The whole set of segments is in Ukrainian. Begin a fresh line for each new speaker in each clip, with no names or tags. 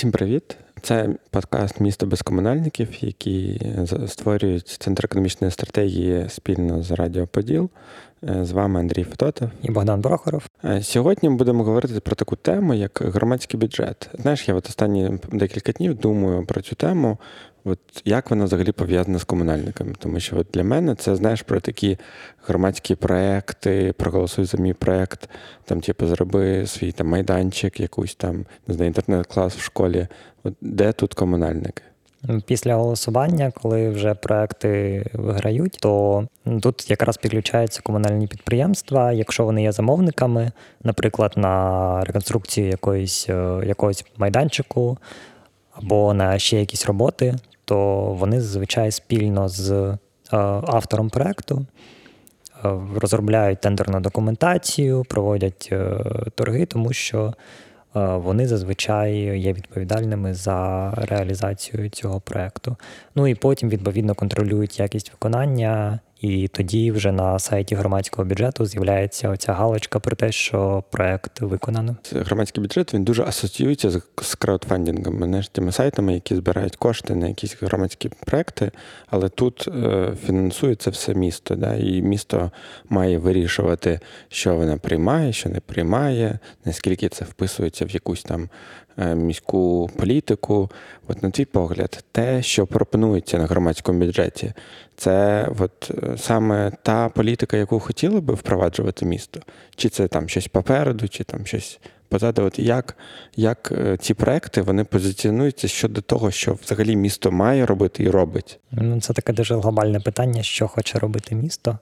Всім привіт! Це подкаст Місто без комунальників, який створюють Центр економічної стратегії спільно з Радіо Поділ. Е, з вами Андрій Федотов
і Богдан Прохоров.
Е, сьогодні ми будемо говорити про таку тему, як громадський бюджет. Знаєш, я от останні декілька днів думаю про цю тему, от як вона взагалі пов'язана з комунальниками. Тому що от для мене це знаєш про такі громадські проекти, проголосуй за мій проект, там, типу, зроби свій там майданчик, якусь там не знаю, інтернет-клас в школі. От Де тут комунальники?
Після голосування, коли вже проекти виграють, то тут якраз підключаються комунальні підприємства, якщо вони є замовниками, наприклад, на реконструкцію якоїсь, е, якогось майданчику або на ще якісь роботи, то вони зазвичай спільно з е, автором проекту е, розробляють тендерну документацію, проводять торги, тому що вони зазвичай є відповідальними за реалізацію цього проекту. Ну і потім, відповідно, контролюють якість виконання і тоді вже на сайті громадського бюджету з'являється оця галочка про те, що проект виконано.
Громадський бюджет він дуже асоціюється з краудфандингом, не ж тими сайтами, які збирають кошти на якісь громадські проекти, але тут е, фінансується все місто. Да? І місто має вирішувати, що вона приймає, що не приймає, наскільки це вписується в якусь там міську політику. От на твій погляд, те, що пропонується на громадському бюджеті, це от е, саме та політика, яку хотіли би впроваджувати місто, чи це там щось попереду, чи там щось позаду. От як як е, ці проекти вони позиціонуються щодо того, що взагалі місто має робити і робить?
Ну, Це таке дуже глобальне питання, що хоче робити місто.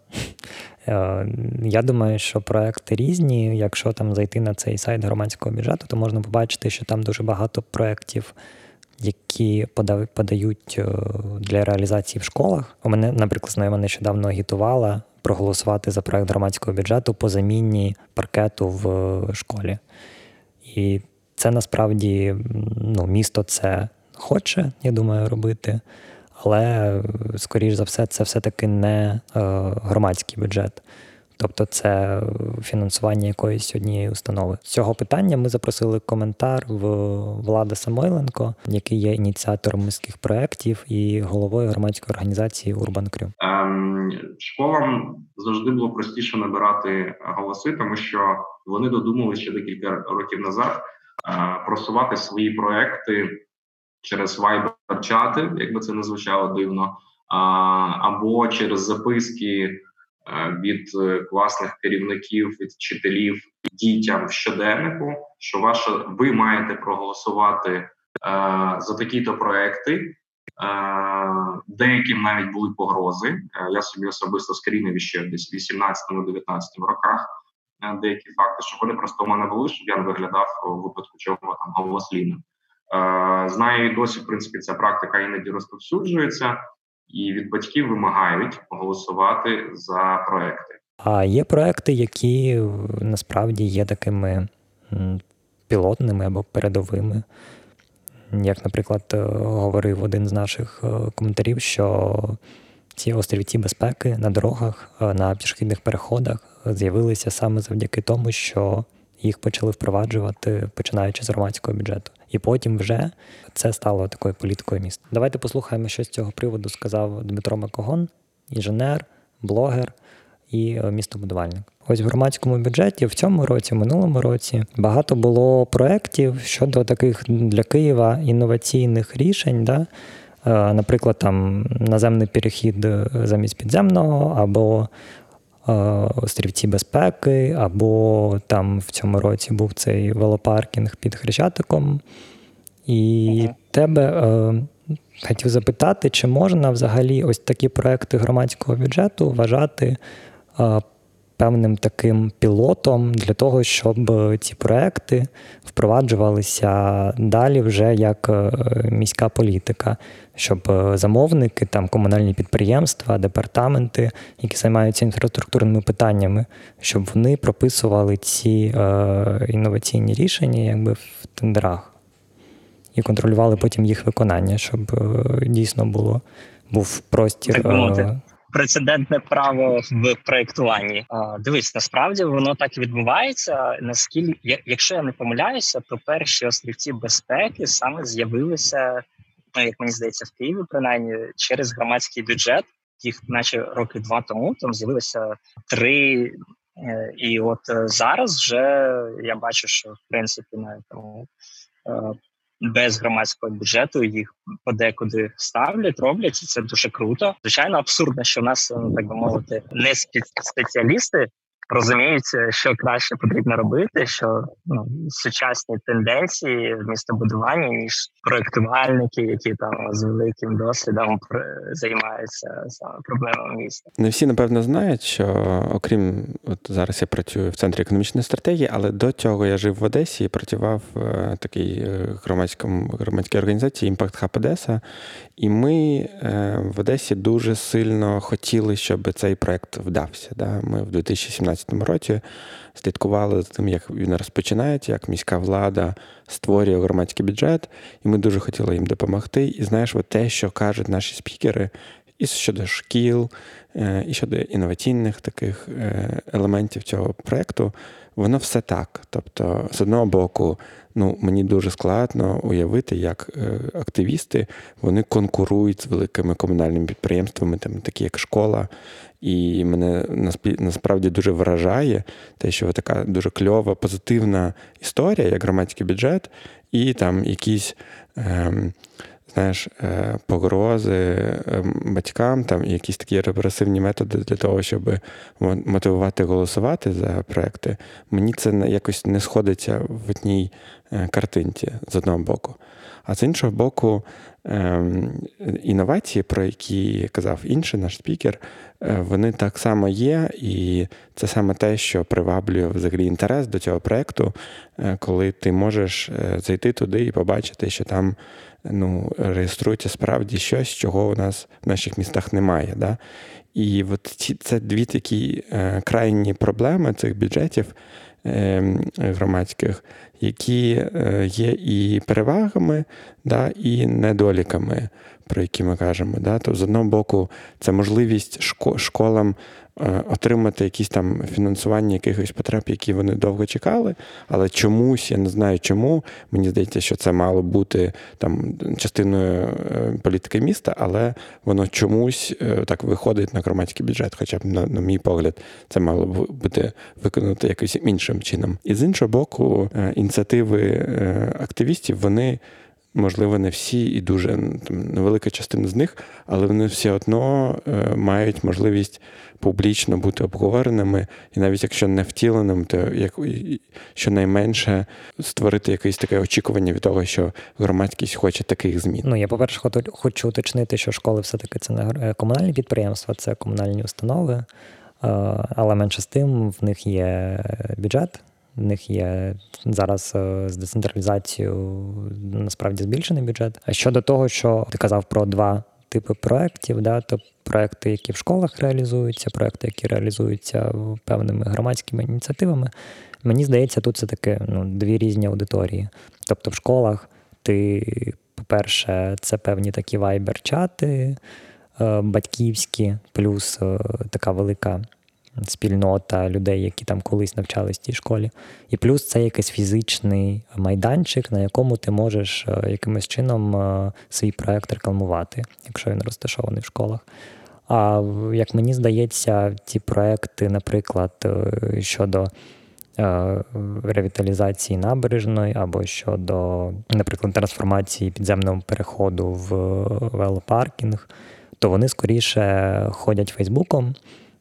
Е, я думаю, що проекти різні. Якщо там зайти на цей сайт громадського бюджету, то можна побачити, що там дуже багато проєктів, які подають е, для реалізації в школах. У мене, наприклад, знайома нещодавно агітувала проголосувати за проект громадського бюджету по заміні паркету в школі. І це насправді ну, місто це хоче, я думаю, робити. Але, скоріш за все, це все-таки не е, громадський бюджет. Тобто це фінансування якоїсь однієї установи. З цього питання ми запросили коментар в Влада Самойленко, який є ініціатором міських проєктів і головою громадської організації Урбан Крю.
Ем, школам завжди було простіше набирати голоси, тому що вони додумали ще декілька років назад е, просувати свої проекти через вайбер-чати, якби це не звучало дивно, або через записки е, від е, класних керівників, від вчителів дітям в щоденнику, що ваша ви маєте проголосувати е, за такі-то проекти. Деяким навіть були погрози. Я собі особисто скрінив ще десь в 18-19 роках деякі факти, що вони просто в мене були, щоб я не виглядав у випадку чого там. Е, знаю, і досі в принципі ця практика іноді розповсюджується, і від батьків вимагають голосувати за проекти.
А є проекти, які насправді є такими пілотними або передовими. Як, наприклад, е, говорив один з наших е, коментарів, що ці острівці безпеки на дорогах, на пішохідних переходах з'явилися саме завдяки тому, що їх почали впроваджувати, починаючи з громадського бюджету. І потім вже це стало такою політикою міста. Давайте послухаємо, що з цього приводу сказав Дмитро Макогон, інженер, блогер і е, містобудувальник. Ось в громадському бюджеті в цьому році, в минулому році, багато було проєктів щодо таких для Києва інноваційних рішень. Да? Е, наприклад, там наземний перехід е, замість підземного, або острівці безпеки, або там в цьому році був цей велопаркінг під Хрещатиком. І ага. тебе е, хотів запитати, чи можна взагалі ось такі проекти громадського бюджету вважати е, певним таким пілотом для того, щоб ці проекти впроваджувалися далі вже як е, міська політика, щоб е, замовники, там комунальні підприємства, департаменти, які займаються інфраструктурними питаннями, щоб вони прописували ці е, інноваційні рішення якби в тендерах і контролювали потім їх виконання, щоб дійсно було був простір.
Прецедентне право в проєктуванні. Дивись, насправді воно так і відбувається. Наскільки, якщо я не помиляюся, то перші острівці безпеки саме з'явилися, ну як мені здається, в Києві, принаймні через громадський бюджет. Їх, наче роки два тому, там з'явилося три. Е, і от е, зараз вже я бачу, що в принципі на тому е, без громадського бюджету їх подекуди ставлять, роблять і це дуже круто. Звичайно, абсурдно, що в нас ну, так би мовити не спеціалісти розуміють, що краще потрібно робити, що ну, сучасні тенденції в містобудуванні ніж проектувальники, які там з великим досвідом займаються саме проблемами міста.
Не всі напевно знають, що окрім от зараз я працюю в центрі економічної стратегії, але до цього я жив в Одесі і працював в е, такій е, громадському громадській організації Impact Hub Одеса. І ми е, в Одесі дуже сильно хотіли, щоб цей проект вдався. Да? Ми в 2017 2015 році слідкували за тим, як він розпочинається, як міська влада створює громадський бюджет, і ми дуже хотіли їм допомогти. І знаєш, от те, що кажуть наші спікери, і щодо шкіл, е, і щодо інноваційних таких е, елементів цього проєкту, воно все так. Тобто, з одного боку, ну мені дуже складно уявити, як е, активісти вони конкурують з великими комунальними підприємствами, там такі як школа. І мене насправді дуже вражає те, що така дуже кльова, позитивна історія, як громадський бюджет, і там якісь. Ем, знаєш, е, погрози ем, батькам, там якісь такі репресивні методи для того, щоб мотивувати голосувати за проекти, мені це якось не сходиться в одній е, картинці з одного боку. А з іншого боку, ем, інновації, про які казав інший наш спікер, е, вони так само є, і це саме те, що приваблює взагалі інтерес до цього проєкту, коли ти можеш зайти туди і побачити, що там ну, реєструється справді щось, чого у нас в наших містах немає. Да? І от ці, це дві такі е, крайні проблеми цих бюджетів е, громадських, які е, є і перевагами, да, і недоліками, про які ми кажемо. Да? То з одного боку, це можливість школам отримати якісь там фінансування якихось потреб, які вони довго чекали. Але чомусь, я не знаю чому, мені здається, що це мало бути там частиною е, політики міста, але воно чомусь е, так виходить на громадський бюджет. Хоча б, на, на мій погляд, це мало б бути виконано якось іншим чином. І з іншого боку, ініціативи активістів, вони. Можливо, не всі, і дуже там, невелика частина з них, але вони все одно е, мають можливість публічно бути обговореними, і навіть якщо не втіленим, то як щонайменше створити якесь таке очікування від того, що громадськість хоче таких змін.
Ну я по перше, хочу уточнити, що школи все-таки це не комунальні підприємства, це комунальні установи, е, але менше з тим в них є бюджет. В них є зараз е, з децентралізацією насправді збільшений бюджет. А щодо того, що ти казав про два типи проєктів, да, то проекти, які в школах реалізуються, проекти, які реалізуються певними громадськими ініціативами. Мені здається, тут це таке ну, дві різні аудиторії. Тобто в школах ти, по-перше, це певні такі вайбер-чати е, батьківські, плюс е, така велика спільнота людей, які там колись навчались в тій школі. І плюс це якийсь фізичний майданчик, на якому ти можеш е, якимось чином е, свій проект рекламувати, якщо він розташований в школах. А як мені здається, ті проекти, наприклад, е, щодо ревіталізації набережної або щодо, наприклад, трансформації підземного переходу в велопаркінг, то вони скоріше ходять Фейсбуком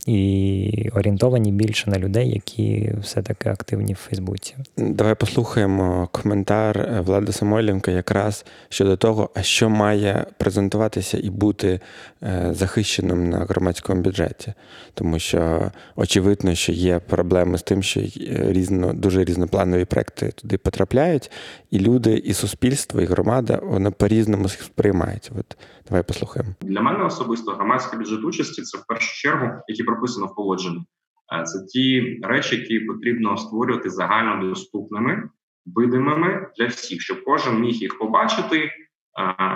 і орієнтовані більше на людей, які все-таки активні в Фейсбуці.
Давай послухаємо коментар Влади Самойленка якраз щодо того, а що має презентуватися і бути е, захищеним на громадському бюджеті, тому що очевидно, що є проблеми з тим, що е, різно дуже різнопланові проекти туди потрапляють, і люди, і суспільство, і громада вони по-різному їх сприймають. От давай послухаємо.
Для мене особисто громадський бюджет участі це в першу чергу, які прописано в положенні. Е, це ті речі, які потрібно створювати загально доступними, видимими для всіх, щоб кожен міг їх побачити, е,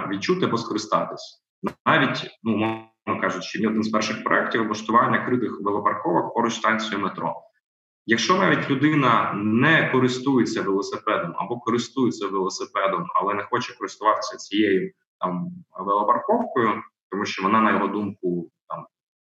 відчути або скористатись. Навіть ну мовно кажучи, ні один з перших проєктів облаштування критих велопарковок поруч станцією метро. Якщо навіть людина не користується велосипедом або користується велосипедом, але не хоче користуватися цією там велопарковкою, тому що вона, на його думку,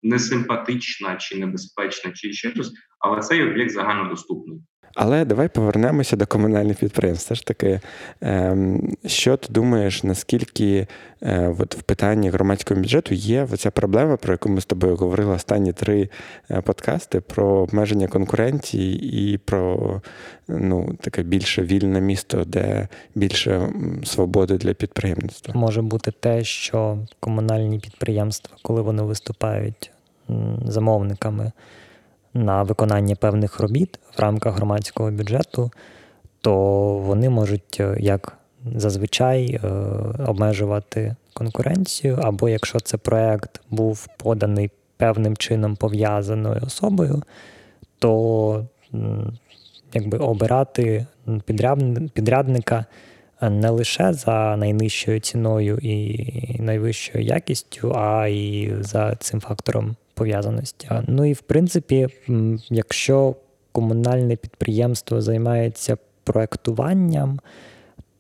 несимпатична чи небезпечна, чи ще щось, але цей об'єкт загальнодоступний.
Але давай повернемося до комунальних підприємств. Все ж таки, ем, що ти думаєш, наскільки е, от в питанні громадського бюджету є ця проблема, про яку ми з тобою говорили останні три е, подкасти: про обмеження конкуренції і про ну, таке більше вільне місто, де більше свободи для підприємництва?
Може бути те, що комунальні підприємства, коли вони виступають замовниками на виконання певних робіт в рамках громадського бюджету, то вони можуть е, як зазвичай е, обмежувати конкуренцію, або якщо це проект був поданий певним чином пов'язаною особою, то якби обирати підрядника не лише за найнижчою ціною і найвищою якістю, а й за цим фактором пов'язаності. Ну і в принципі, якщо комунальне підприємство займається проектуванням,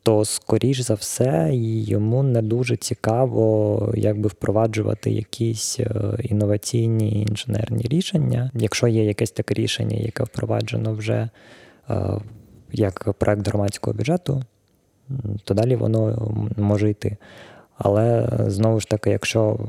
то скоріш за все йому не дуже цікаво якби впроваджувати якісь е, інноваційні інженерні рішення. Якщо є якесь таке рішення, яке впроваджено вже е, як проект громадського бюджету, то далі воно може йти. Але знову ж таки, якщо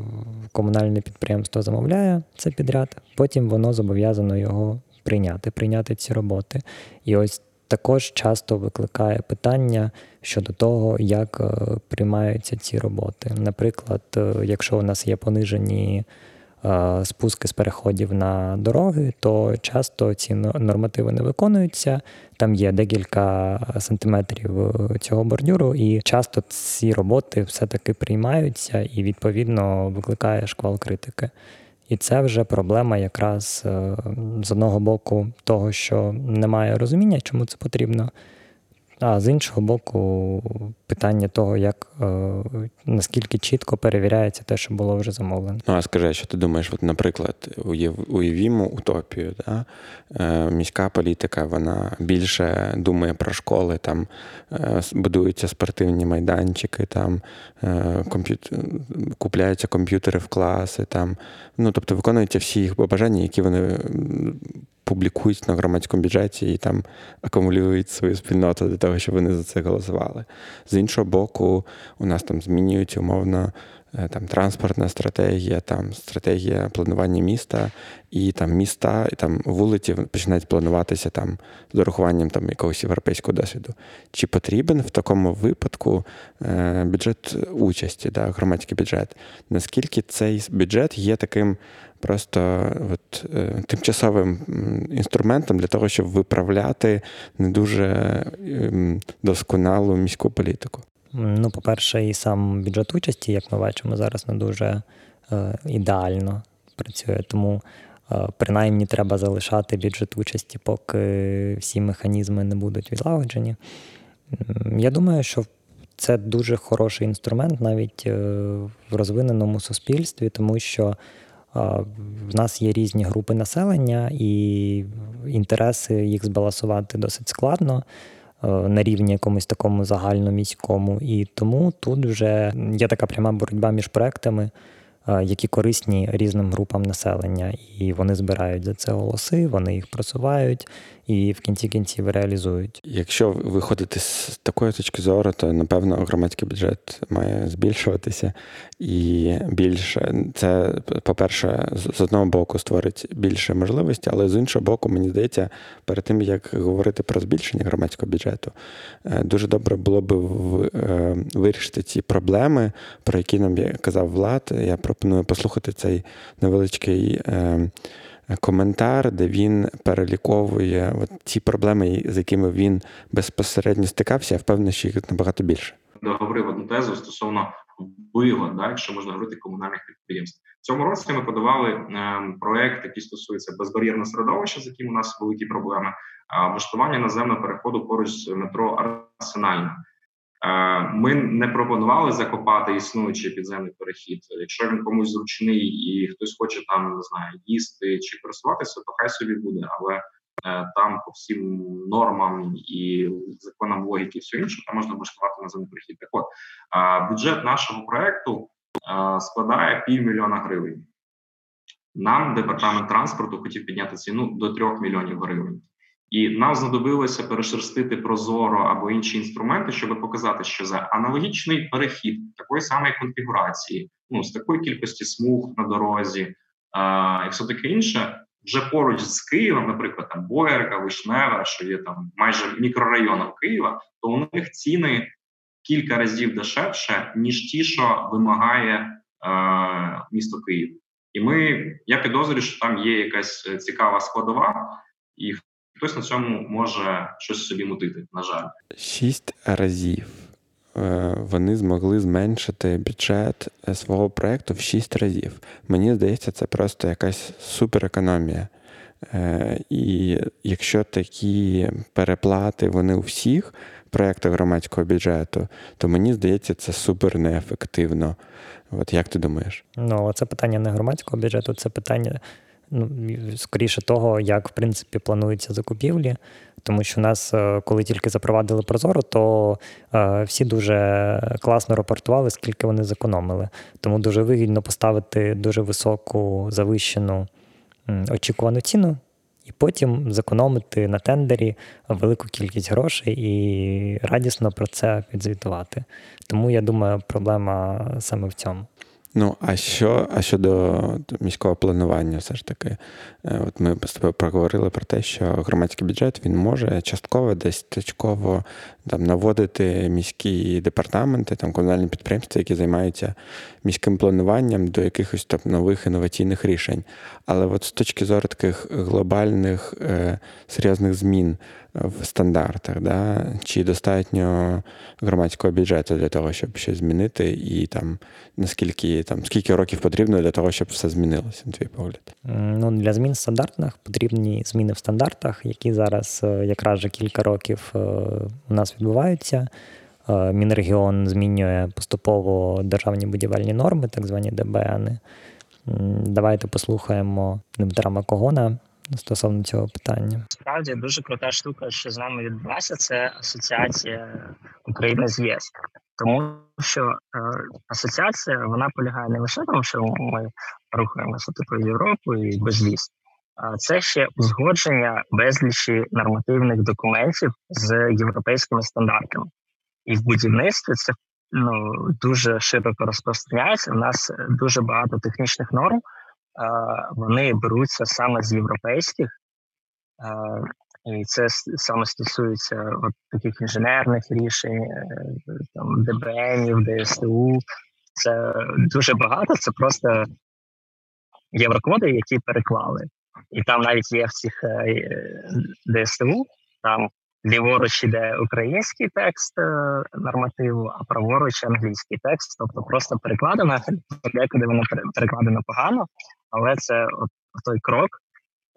комунальне підприємство замовляє це підряд, потім воно зобов'язано його прийняти, прийняти ці роботи. І ось також часто викликає питання щодо того, як е, приймаються ці роботи. Наприклад, е, якщо у нас є понижені спуски з переходів на дороги, то часто ці нормативи не виконуються. Там є декілька сантиметрів е, цього бордюру, і часто ці роботи все-таки приймаються і відповідно викликає шквал критики. І це вже проблема якраз е, з одного боку того, що немає розуміння, чому це потрібно. А з іншого боку, питання того, як е, наскільки чітко перевіряється те, що було вже замовлено.
Ну а скажи, що ти думаєш, от, наприклад, уявімо утопію, да? Е, міська політика вона більше думає про школи, там е, будуються спортивні майданчики, там комп'ютер, купляються комп'ютери в класи, там, ну тобто виконуються всі їх бажання, які вони публікують на громадському бюджеті і там акумулюють свою спільноту для того, щоб вони за це голосували. З іншого боку, у нас там змінюють умовно там транспортна стратегія, там стратегія планування міста, і там міста, і там вулиці починають плануватися там з урахуванням там якогось європейського досвіду. Чи потрібен в такому випадку е, бюджет участі, да, громадський бюджет? Наскільки цей бюджет є таким просто от, е, тимчасовим інструментом для того, щоб виправляти не дуже ем, досконалу міську політику?
Ну, по-перше, і сам бюджет участі, як ми бачимо, зараз не дуже е, ідеально працює. Тому е, принаймні треба залишати бюджет участі, поки всі механізми не будуть відлагоджені. Я думаю, що це дуже хороший інструмент навіть е, в розвиненому суспільстві, тому що в нас є різні групи населення, і інтереси їх збалансувати досить складно е, на рівні якомусь такому загальноміському. І тому тут вже є така пряма боротьба між проектами. Е, які корисні різним групам населення, і вони збирають за це голоси, вони їх просувають і в кінці кінців реалізують.
Якщо виходити з такої точки зору, то напевно громадський бюджет має збільшуватися і більше це, по-перше, з одного боку створить більше можливості, але з іншого боку, мені здається, перед тим як говорити про збільшення громадського бюджету, е, дуже добре було б е, вирішити ці проблеми, про які нам казав Влад. Я пропоную послухати цей невеличкий. Коментар, де він переліковує от ті проблеми, з якими він безпосередньо стикався, я впевнений, що їх набагато більше.
Договорив одну тезу стосовно впливу, да, якщо можна говорити комунальних підприємств. Цьому році ми подавали е, проект, який стосується безбар'єрного середовища, з яким у нас великі проблеми, влаштування наземного переходу поруч з метро Арсенальна. Ми не пропонували закопати існуючий підземний перехід. Якщо він комусь зручний і хтось хоче там не знаю їсти чи користуватися, то хай собі буде. Але там по всім нормам і законам логіки, все інше, там можна влаштувати наземний перехід. Так от бюджет нашого проекту складає півмільйона гривень. Нам департамент транспорту хотів підняти ціну до 3 мільйонів гривень. І нам знадобилося перешерстити прозоро або інші інструменти, щоб показати, що за аналогічний перехід такої самої конфігурації, ну з такої кількості смуг на дорозі, а, і все таке інше, вже поруч з Києвом, наприклад, там Боярка, Вишнева, що є там майже мікрорайоном Києва, то у них ціни кілька разів дешевше ніж ті, що вимагає е, місто Київ. І ми я підозрюю, що там є якась цікава складова, і хтось на цьому може щось собі мутити. На жаль,
шість разів е, вони змогли зменшити бюджет е, свого проекту в шість разів. Мені здається, це просто якась суперекономія. Е, і якщо такі переплати вони у всіх проєктах громадського бюджету, то мені здається, це супер неефективно. От як ти думаєш?
Ну, це питання не громадського бюджету, це питання ну, скоріше того, як в принципі плануються закупівлі. Тому що в нас, е, коли тільки запровадили Прозоро, то е, всі дуже класно рапортували, скільки вони зекономили. Тому дуже вигідно поставити дуже високу завищену очікувану ціну. І потім зекономити на тендері велику кількість грошей і радісно про це підзвітувати. Тому я думаю, проблема саме в цьому.
Ну, а що а щодо міського планування, все ж таки, е, от ми з тобою проговорили про те, що громадський бюджет він може частково десь точково там наводити міські департаменти, там комунальні підприємства, які займаються міським плануванням до якихось там нових інноваційних рішень. Але от з точки зору таких глобальних е, серйозних змін в стандартах, да? чи достатньо громадського бюджету для того, щоб щось змінити, і там наскільки там скільки років потрібно для того, щоб все змінилося, на твій погляд?
Ну для змін в стандартних потрібні зміни в стандартах, які зараз е, якраз вже кілька років е, у нас відбуваються. Е, Мінрегіон змінює поступово державні будівельні норми, так звані ДБН. Давайте послухаємо Дмитра Макогона стосовно цього питання.
Справді дуже крута штука, що з нами відбулася, це асоціація України з ЄС, тому що е, асоціація вона полягає не лише тому, що ми рухаємося типу Європу і безвіз, а це ще узгодження безлічі нормативних документів з європейськими стандартами, і в будівництві це ну дуже широко розпространяється. У нас дуже багато технічних норм вони беруться саме з європейських, і це саме стосується от таких інженерних рішень, е, там ДБНів, ДСТУ. Це дуже багато. Це просто єврокоди, які переклали. І там навіть є в цих е, ДСТУ, там ліворуч іде український текст е, нормативу, а праворуч англійський текст. Тобто просто перекладено, декуди воно перекладено погано, але це от той крок.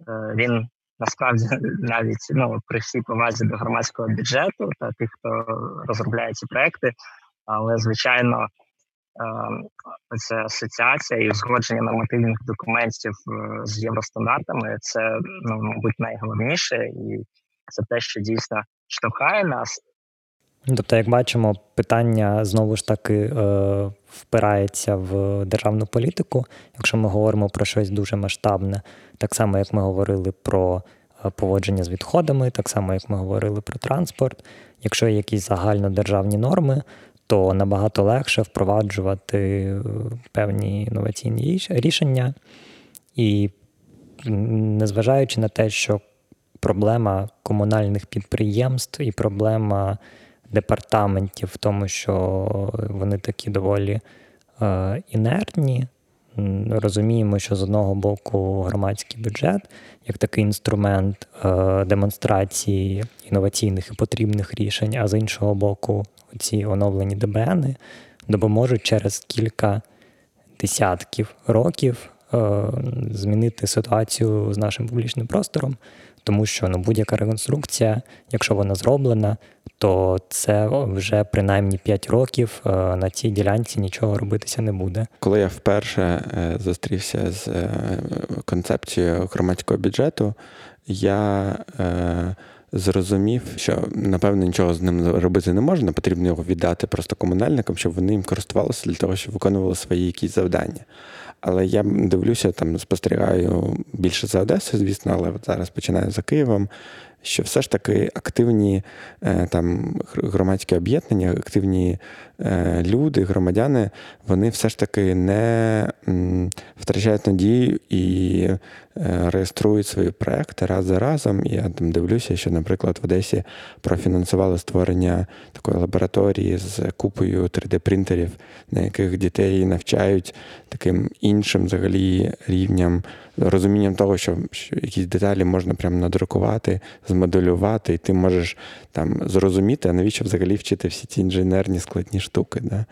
Е, він насправді навіть ну при всій повазі до громадського бюджету та тих, хто розробляє ці проекти, але звичайно. Це асоціація і узгодження нормативних документів е, з євростандартами це ну мабуть найголовніше, і це те, що дійсно штовхає нас.
Тобто, як бачимо, питання знову ж таки е, впирається в державну політику, якщо ми говоримо про щось дуже масштабне, так само як ми говорили про е, поводження з відходами, так само як ми говорили про транспорт. Якщо є якісь загальнодержавні норми, то набагато легше впроваджувати е, певні інноваційні рішення. І незважаючи на те, що проблема комунальних підприємств і проблема департаментів в тому, що вони такі доволі е, інертні. Розуміємо, що з одного боку громадський бюджет як такий інструмент е, демонстрації інноваційних і потрібних рішень, а з іншого боку, ці оновлені ДБН допоможуть через кілька десятків років е, змінити ситуацію з нашим публічним простором. Тому що ну, будь-яка реконструкція, якщо вона зроблена, то це вже принаймні 5 років е, на цій ділянці нічого робитися не буде.
Коли я вперше е, зустрівся з е, концепцією громадського бюджету, я зрозумів, що напевно нічого з ним робити не можна, потрібно його віддати просто комунальникам, щоб вони їм користувалися для того, щоб виконували свої якісь завдання. Але я дивлюся, там спостерігаю більше за Одесою, звісно, але от зараз починаю за Києвом що все ж таки активні е, там громадські об'єднання, активні люди, громадяни, вони все ж таки не втрачають надію і е, реєструють свої проекти раз за разом. Я там дивлюся, що, наприклад, в Одесі профінансували створення такої лабораторії з купою 3D-принтерів, на яких дітей навчають таким іншим взагалі рівням, розумінням того, що, якісь деталі можна прямо надрукувати змоделювати, і ти можеш там зрозуміти, а навіщо взагалі вчити всі ці інженерні складні штуки. Да?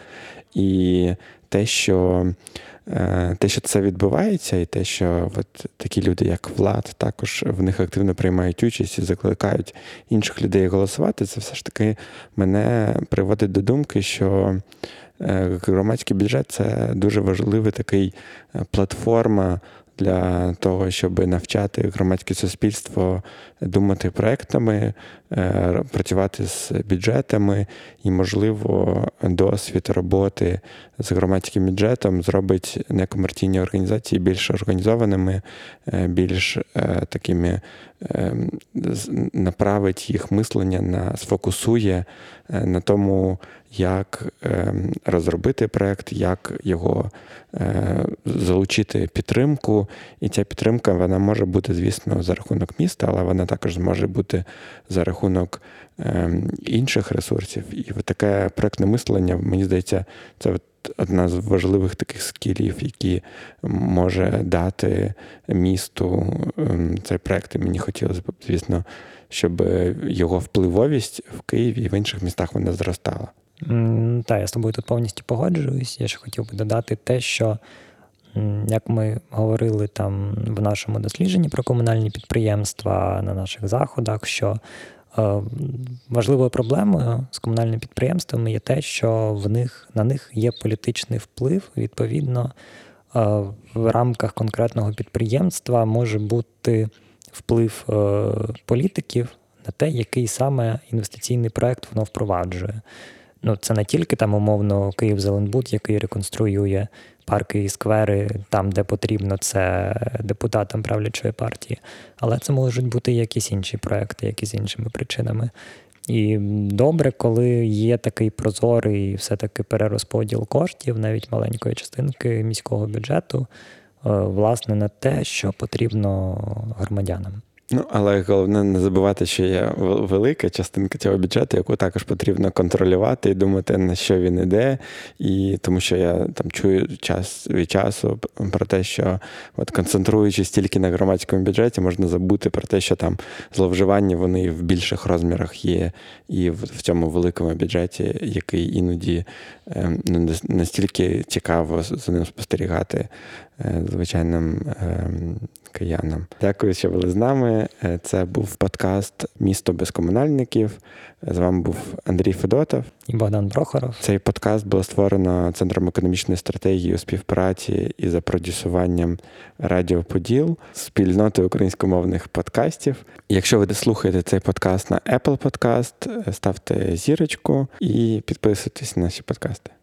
І те, що е, те, що це відбувається, і те, що от такі люди, як Влад, також в них активно приймають участь і закликають інших людей голосувати, це все ж таки мене приводить до думки, що е, громадський бюджет це дуже важливий такий е, платформа для того, щоб навчати громадське суспільство думати проектами, е, працювати з бюджетами, і, можливо, досвід роботи з громадським бюджетом зробить некомерційні організації більш організованими, е, більш е, такими направить їх мислення на сфокусує на тому, як розробити проект, як його залучити підтримку. І ця підтримка вона може бути, звісно, за рахунок міста, але вона також зможе бути за рахунок ем, інших ресурсів. І таке проектне мислення, мені здається, це одна з важливих таких скілів, які може дати місту ем, цей проект. І мені хотілося б, звісно, щоб його впливовість в Києві і в інших містах вона зростала.
Так, я з тобою тут повністю погоджуюсь. Я ще хотів би додати те, що як ми говорили там в нашому дослідженні про комунальні підприємства на наших заходах, що е, важливою проблемою з комунальними підприємствами є те, що в них на них є політичний вплив. Відповідно, е, в рамках конкретного підприємства може бути вплив е, політиків на те, який саме інвестиційний проект воно впроваджує. Ну, це не тільки там умовно Київ Зеленбуд, який реконструює парки і сквери там, де потрібно, це депутатам правлячої партії. Але це можуть бути якісь інші проекти, які з іншими причинами. І добре, коли є такий прозорий все-таки перерозподіл коштів, навіть маленької частинки міського бюджету, е, власне, на те, що потрібно громадянам.
Ну, але головне не забувати, що є велика частинка цього бюджету, яку також потрібно контролювати і думати, на що він іде. І тому що я там чую час від часу про те, що от концентруючись тільки на громадському бюджеті, можна забути про те, що там зловживання вони в більших розмірах є, і в цьому великому бюджеті, який іноді ем, не настільки цікаво за ним спостерігати е, звичайним ем, киянам. Дякую, що були з нами. Е, це був подкаст Місто без комунальників. З вами був Андрій Федотов
і Богдан Прохоров.
Цей подкаст було створено Центром економічної стратегії у співпраці і за продюсуванням Радіо Поділ спільнотою українськомовних подкастів. Якщо ви слухаєте цей подкаст на Apple Podcast, ставте зірочку і підписуйтесь на наші подкасти.